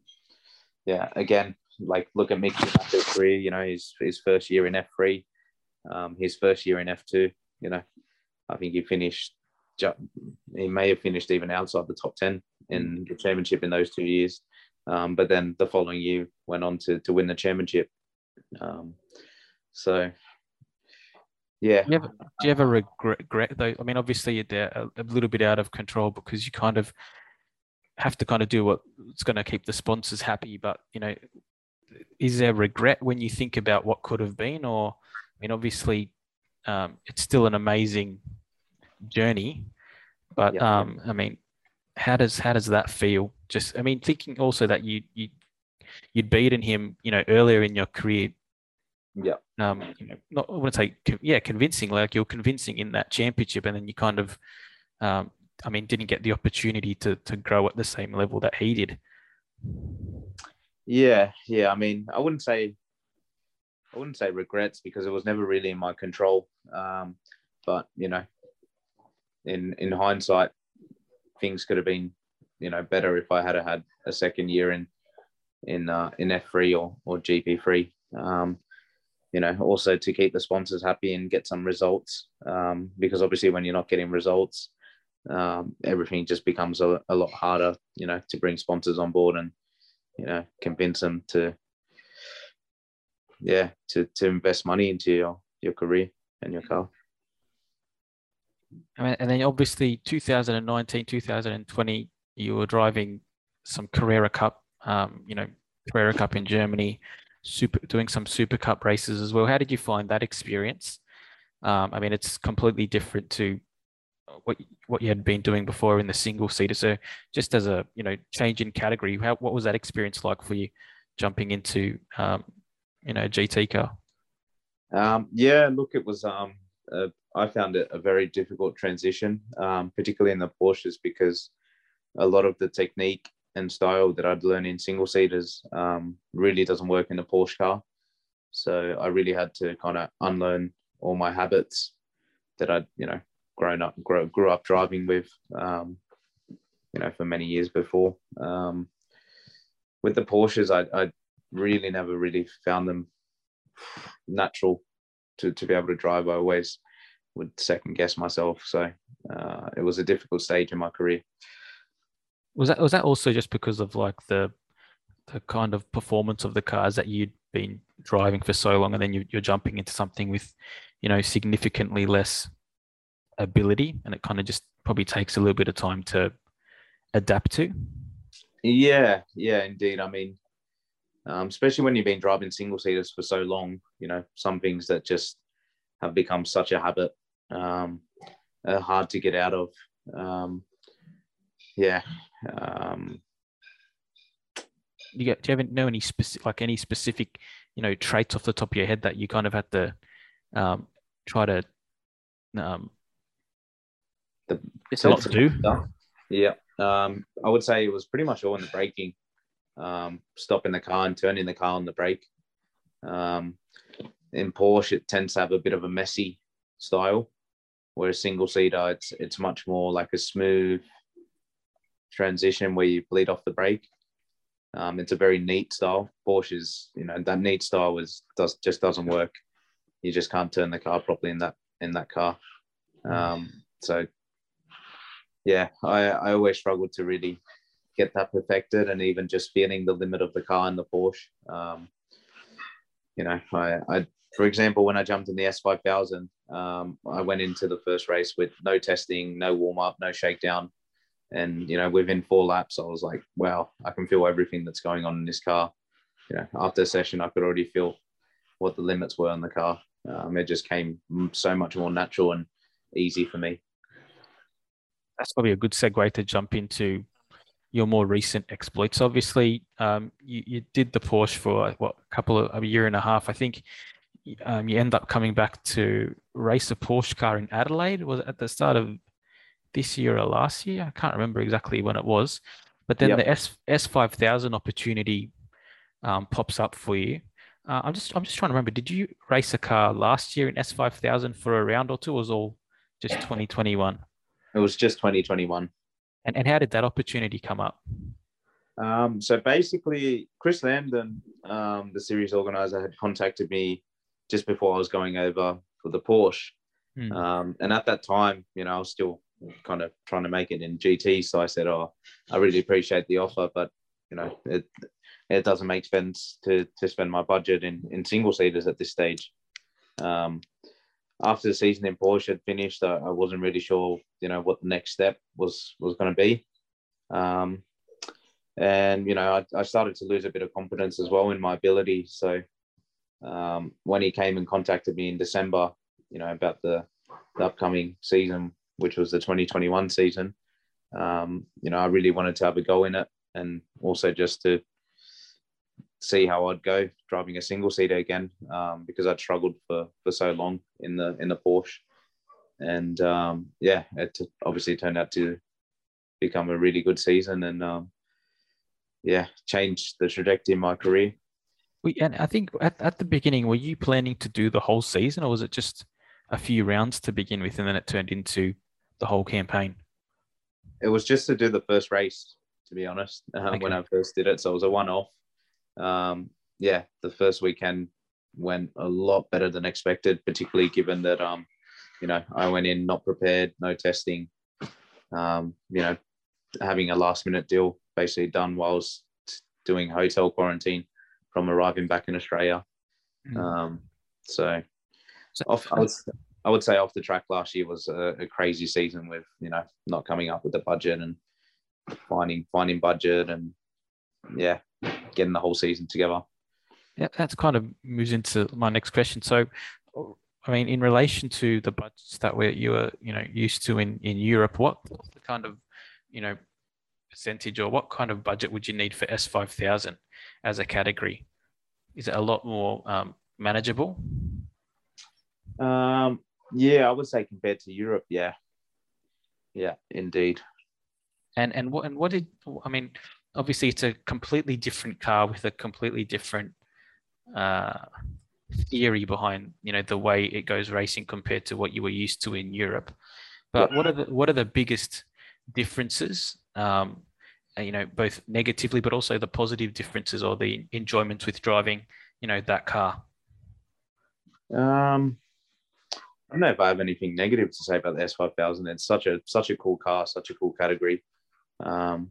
yeah, again, like look at Mickey Schumacher's career. You know, his his first year in F three, um, his first year in F two. You know, I think he finished. He may have finished even outside the top ten in the championship in those two years. Um, but then the following year went on to, to win the championship. Um, so, yeah. Do you, ever, do you ever regret, though? I mean, obviously you're a, a little bit out of control because you kind of have to kind of do what's going to keep the sponsors happy. But, you know, is there regret when you think about what could have been? Or, I mean, obviously um, it's still an amazing journey. But, yeah. um, I mean, how does how does that feel? Just I mean, thinking also that you you you'd beaten him, you know, earlier in your career. Yeah. Um, you know, not I want to say yeah, convincing. Like you're convincing in that championship, and then you kind of, um, I mean, didn't get the opportunity to to grow at the same level that he did. Yeah, yeah. I mean, I wouldn't say, I wouldn't say regrets because it was never really in my control. Um, but you know, in in hindsight, things could have been, you know, better if I had had a second year in in uh, in F3 or or GP3. Um, you know, also to keep the sponsors happy and get some results, um, because obviously when you're not getting results, um, everything just becomes a, a lot harder. You know, to bring sponsors on board and you know convince them to yeah to to invest money into your your career and your car. I mean, and then obviously 2019, 2020, you were driving some Carrera Cup, um, you know, Carrera Cup in Germany. super doing some Super Cup races as well. How did you find that experience? Um, I mean, it's completely different to what what you had been doing before in the single seater. So, just as a you know change in category, how what was that experience like for you, jumping into um, you know GT car? Um, yeah, look, it was. Um, uh, I found it a very difficult transition, um, particularly in the Porsches, because a lot of the technique and style that I'd learned in single seaters um, really doesn't work in a Porsche car. So I really had to kind of unlearn all my habits that I'd, you know, grown up, grow, grew up driving with, um, you know, for many years before. Um, with the Porsches, I, I really never really found them natural to, to be able to drive. I always would second guess myself. So uh, it was a difficult stage in my career. Was that was that also just because of like the the kind of performance of the cars that you'd been driving for so long, and then you, you're jumping into something with, you know, significantly less ability, and it kind of just probably takes a little bit of time to adapt to. Yeah, yeah, indeed. I mean, um, especially when you've been driving single seaters for so long, you know, some things that just have become such a habit um, are hard to get out of. Um, yeah, um, you get, do you have know any specific, like any specific, you know, traits off the top of your head that you kind of had to um, try to, um, the, it's a lot to do. Yeah. Um, I would say it was pretty much all in the braking, um, stopping the car and turning the car on the brake. Um, in Porsche, it tends to have a bit of a messy style, whereas single seater, it's it's much more like a smooth, transition where you bleed off the brake. Um, it's a very neat style. Porsche's, you know, that neat style was does just doesn't work. You just can't turn the car properly in that in that car. Um, so, yeah, I I always struggled to really get that perfected, and even just feeling the limit of the car in the Porsche. Um, you know, I, I for example, when I jumped in the S5000, um, I went into the first race with no testing, no warm up, no shakedown. And you know, within four laps, I was like, "Wow, I can feel everything that's going on in this car." You know, after a session, I could already feel what the limits were on the car. Um, it just came so much more natural and easy for me. That's probably a good segue to jump into your more recent exploits. Obviously, um, you, you did the Porsche for what a couple of a year and a half. I think um, you end up coming back to race a Porsche car in Adelaide. Was at the start of this year or last year. I can't remember exactly when it was, but then yep. the S S five thousand opportunity um, pops up for you. Uh, I'm just I'm just trying to remember. Did you race a car last year in S five thousand for a round or two? Or was all just 2021? It was just 2021. And and how did that opportunity come up? Um, so basically, Chris Lambden, um, the series organizer, had contacted me just before I was going over for the Porsche. Hmm. Um, and at that time, you know, I was still kind of trying to make it in GT. So I said, "Oh, I really appreciate the offer, but you know, it it doesn't make sense to to spend my budget in in single seaters at this stage." Um, after the season in Porsche had finished, I, I, wasn't really sure, you know, what the next step was was going to be. Um, and you know, I, I started to lose a bit of confidence as well in my ability. So um, when he came and contacted me in December, you know, about the, the upcoming season which was the 2021 season. Um, you know, I really wanted to have a go in it and also just to see how I'd go driving a single seater again um, because I'd struggled for, for so long in the in the Porsche. And um, yeah, it obviously turned out to become a really good season and um, yeah, changed the trajectory in my career. We, and I think at, at the beginning, were you planning to do the whole season or was it just a few rounds to begin with and then it turned into the whole campaign? It was just to do the first race, to be honest, um, okay. when I first did it. So it was a one off. Um, yeah, the first weekend went a lot better than expected, particularly given that, um, you know, I went in not prepared, no testing, um, you know, having a last minute deal basically done whilst doing hotel quarantine from arriving back in Australia. Mm. Um, so, so off, I was I would say off the track last year was a, a, crazy season with you know not coming up with the budget and finding finding budget and yeah, getting the whole season together. Yeah, that's kind of moves into my next question. So, I mean, in relation to the budgets that we you are you know used to in in Europe, what the kind of you know percentage or what kind of budget would you need for S five thousand as a category? Is it a lot more um, manageable? Um, yeah, I would say compared to Europe, yeah, yeah, indeed. And and what and what did I mean? Obviously, it's a completely different car with a completely different uh, theory behind you know the way it goes racing compared to what you were used to in Europe. But what are the what are the biggest differences? Um, you know, both negatively, but also the positive differences or the enjoyment with driving, you know, that car. Um, I don't know if I have anything negative to say about the S5000. It's such a such a cool car, such a cool category. Um,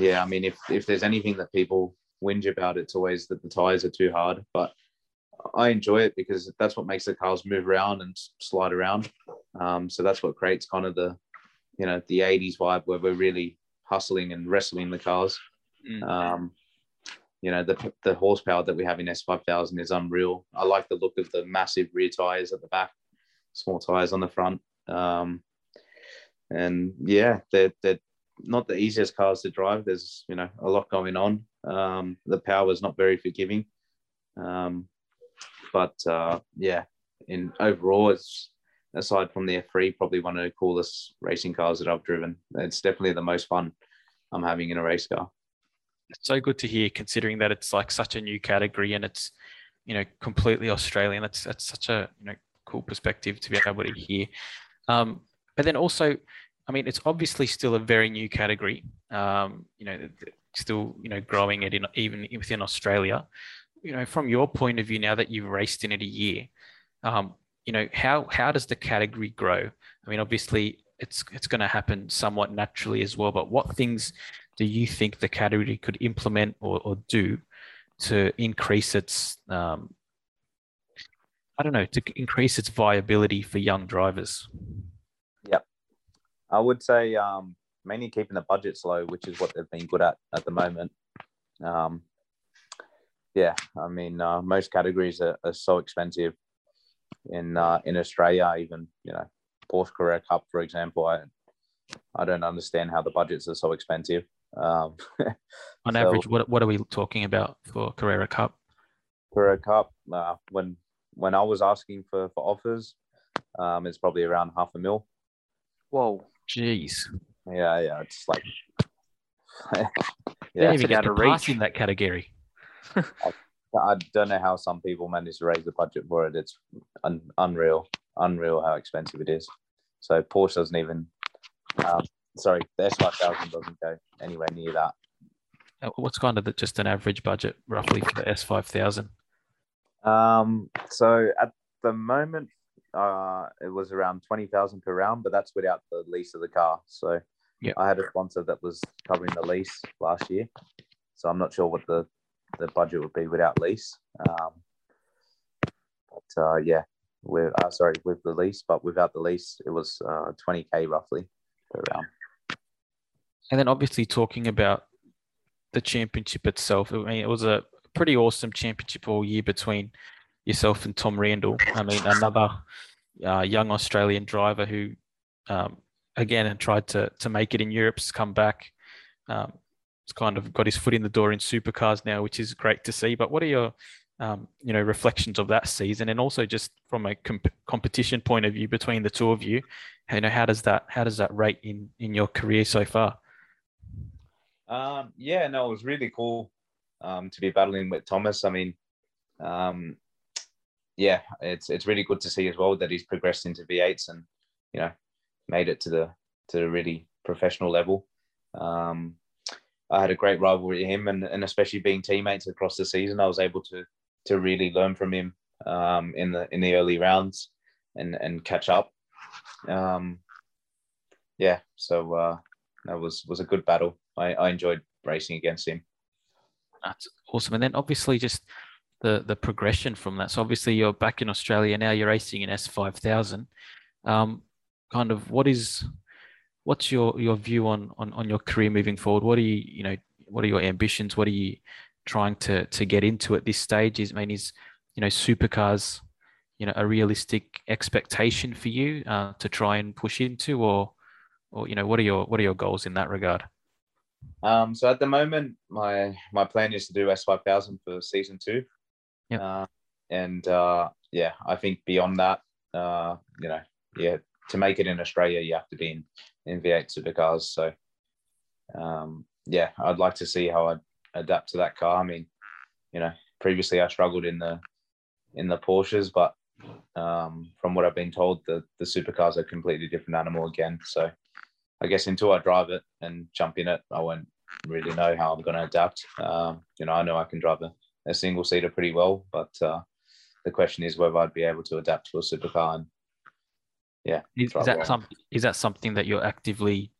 yeah, I mean, if if there's anything that people whinge about, it's always that the tires are too hard. But I enjoy it because that's what makes the cars move around and slide around. Um, so that's what creates kind of the, you know, the '80s vibe where we're really hustling and wrestling the cars. Mm. Um, you know, the, the horsepower that we have in S5000 is unreal. I like the look of the massive rear tires at the back, small tires on the front. Um, and yeah, they're, they're not the easiest cars to drive. There's, you know, a lot going on. Um, the power is not very forgiving. Um, but uh, yeah, in overall, it's aside from the F3, probably one of the coolest racing cars that I've driven. It's definitely the most fun I'm having in a race car. It's so good to hear, considering that it's like such a new category and it's you know completely Australian. That's that's such a you know cool perspective to be able to hear. Um, but then also, I mean, it's obviously still a very new category. Um, you know, still you know growing it in even within Australia. You know, from your point of view, now that you've raced in it a year, um, you know how how does the category grow? I mean, obviously it's it's going to happen somewhat naturally as well. But what things do you think the category could implement or, or do to increase its um, I don't know to increase its viability for young drivers? Yeah, I would say um, mainly keeping the budgets low, which is what they've been good at at the moment. Um, yeah, I mean, uh, most categories are, are so expensive in uh, in Australia. Even you know, Porsche Carrera Cup, for example, I I don't understand how the budgets are so expensive. Um, On so, average, what what are we talking about for Carrera Cup? Carrera Cup, uh, when when I was asking for for offers, um, it's probably around half a mil. Whoa, jeez. Yeah, yeah, it's like yeah, even got a reach in that category. I don't know how some people manage to raise the budget for it. It's un- unreal, unreal how expensive it is. So Porsche doesn't even. Um, sorry, the S5000 doesn't go anywhere near that. Uh, what's kind of the, just an average budget roughly for the S5000? Um, so at the moment, uh, it was around twenty thousand per round, but that's without the lease of the car. So yeah, I had a sponsor that was covering the lease last year. So I'm not sure what the the budget would be without lease. Um, but uh, yeah, with uh, sorry with the lease, but without the lease, it was uh, 20k roughly per round. And then obviously talking about the championship itself, I mean, it was a pretty awesome championship all year between yourself and Tom Randall. I mean, another uh, young Australian driver who, um, again, tried to to make it in Europe's come back. Um, kind of got his foot in the door in supercars now, which is great to see. But what are your um, you know reflections of that season, and also just from a comp- competition point of view between the two of you, you know how does that how does that rate in in your career so far? Um, yeah, no, it was really cool um, to be battling with Thomas. I mean, um, yeah, it's it's really good to see as well that he's progressed into V8s and you know made it to the to the really professional level. Um, I had a great rivalry with him, and, and especially being teammates across the season, I was able to to really learn from him um, in the in the early rounds and and catch up. Um, yeah, so uh, that was was a good battle. I, I enjoyed racing against him. That's awesome, and then obviously just the the progression from that. So obviously you're back in Australia now. You're racing in S five thousand. Um, kind of what is what's your your view on on on your career moving forward? What are you you know what are your ambitions? What are you trying to to get into at this stage? Is I mean, is you know supercars, you know, a realistic expectation for you uh, to try and push into, or or you know, what are your what are your goals in that regard? Um, so at the moment, my my plan is to do S five thousand for season two. Yeah. Uh, and uh, yeah, I think beyond that, uh, you know, yeah, to make it in Australia, you have to be in in V8 supercars. So, um, yeah, I'd like to see how I adapt to that car. I mean, you know, previously I struggled in the in the Porsches, but um, from what I've been told, the the supercars are a completely different animal again. So, I guess until I drive it and jump in it, I won't really know how I'm going to adapt. Um, you know, I know I can drive a, a single seater pretty well, but uh, the question is whether I'd be able to adapt to a supercar. And yeah, Is, is that well. some is that something that you're actively,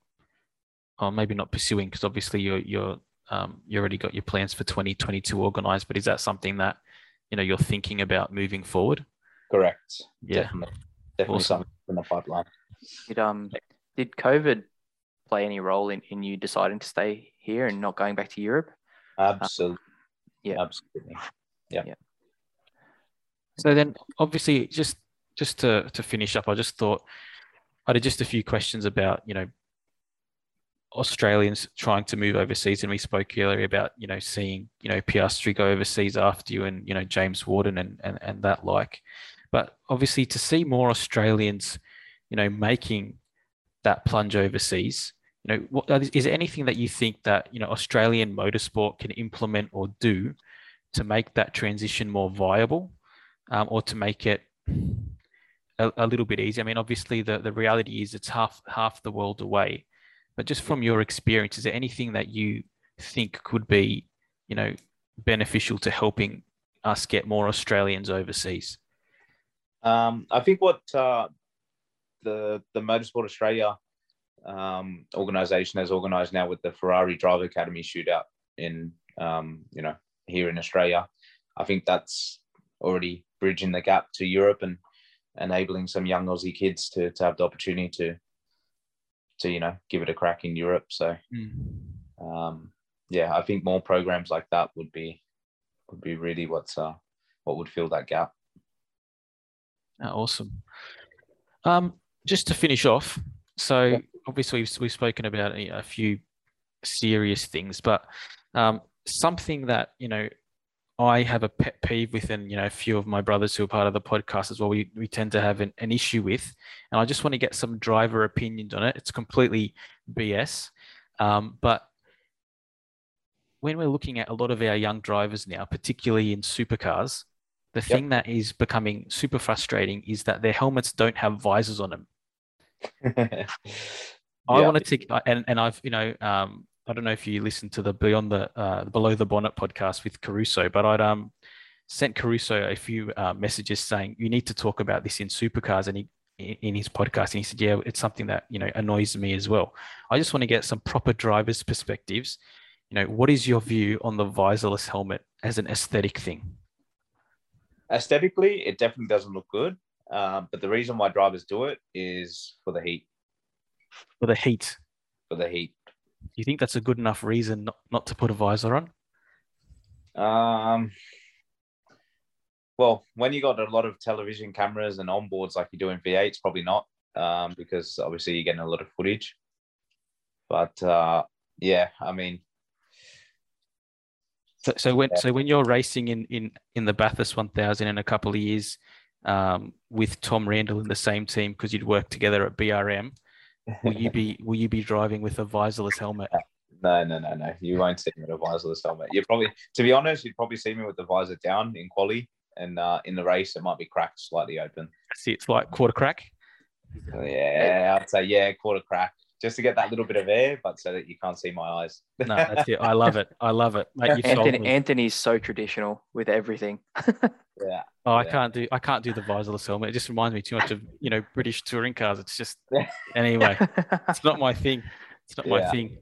or maybe not pursuing because obviously you're you're um, you already got your plans for 2022 organized, but is that something that you know you're thinking about moving forward? correct? Yeah. definitely, definitely Awesome. something in the pipeline. Did um did COVID play any role in, in you deciding to stay here and not going back to Europe? Absolutely. Yeah. absolutely. Yeah. So then, obviously, just just to to finish up, I just thought I had just a few questions about you know Australians trying to move overseas, and we spoke earlier about you know seeing you know Piastri go overseas after you, and you know James Wharton and and and that like. But obviously, to see more Australians, you know, making that plunge overseas, you know, what is there anything that you think that you know Australian motorsport can implement or do to make that transition more viable? um, or to make it a, a little bit easier. I mean, obviously, the, the reality is it's half half the world away. But just from your experience, is there anything that you think could be, you know, beneficial to helping us get more Australians overseas? Um, I think what uh, the the Motorsport Australia um, organization has organized now with the Ferrari Driver Academy shootout in um, you know here in Australia, I think that's already bridging the gap to Europe and enabling some young Aussie kids to to have the opportunity to to you know give it a crack in Europe. So um, yeah, I think more programs like that would be would be really what's uh, what would fill that gap. Oh, awesome. Um, just to finish off, so Yeah. Obviously we've, we've spoken about a, few serious things, but um, something that you know I have a pet peeve with, and you know a few of my brothers who are part of the podcast as well, we we tend to have an, an issue with, and I just want to get some driver opinions on it. It's completely BS, um, but when we're looking at a lot of our young drivers now, particularly in supercars, the thing that is becoming super frustrating is that their helmets don't have visors on them. I Yeah. want to and, and I've, you know, um, I don't know if you listen to the Beyond the uh, Below the Bonnet podcast with Caruso, but I'd um, sent Caruso a few uh, messages saying you need to talk about this in supercars, and he in in his podcast, and he said, yeah, it's something that you know annoys me as well. I just want to get some proper drivers' perspectives. You know, what is your view on the visorless helmet as an aesthetic thing? Aesthetically, it definitely doesn't look good. Um, but the reason why drivers do it is for the heat. For the heat, For the heat. do you think that's a good enough reason not, not to put a visor on? Um, well, when you got a lot of television cameras and onboards like you do in V8, probably not, um, because obviously you're getting a lot of footage. But uh, yeah, I mean, So, so when Yeah. so when you're racing in in in the Bathurst 1000 in a couple of years um, with Tom Randall in the same team because you'd work together at BRM, will you be will you be driving with a visorless helmet? no, no, no, no. You won't see me with a visorless helmet. You probably, to be honest, you'd probably see me with the visor down in quali, and uh, in the race it might be cracked slightly open. See, it's like quarter crack. Yeah, I'd say yeah, quarter crack, just to get that little bit of air, but so that you can't see my eyes. No, that's it. I love it. I love it, mate. You Anthony, me. Anthony's so traditional with everything. yeah. Oh, I yeah. can't do I can't do the visorless helmet. It just reminds me too much of you know British touring cars. It's just anyway. It's not my thing. It's not my thing.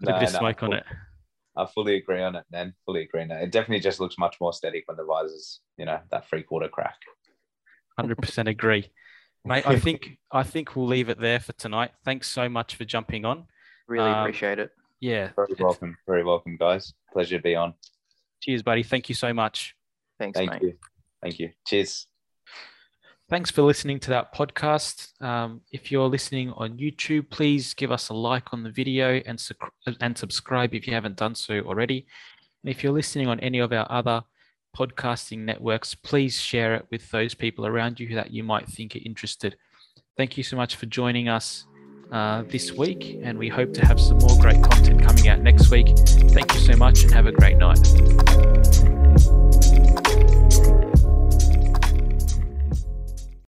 Put a bit of no, smoke on it. I fully agree on it, man. Fully agree on it. It definitely just looks much more aesthetic when the visor's, you know, that three quarter crack. Hundred percent agree, mate. I think I think we'll leave it there for tonight. Thanks so much for jumping on. really Um, appreciate it. Yeah, Very welcome. Very welcome, guys. Pleasure to be on. Cheers, buddy. Thank you so much. Thanks, Thank mate. you. Thank you. Cheers. Thanks for listening to that podcast. Um, if you're listening on YouTube, please give us a like on the video and, suc- and subscribe if you haven't done so already. And if you're listening on any of our other podcasting networks, please share it with those people around you that you might think are interested. Thank you so much for joining us uh, this week, and we hope to have some more great content coming out next week. Thank you so much, and have a great night.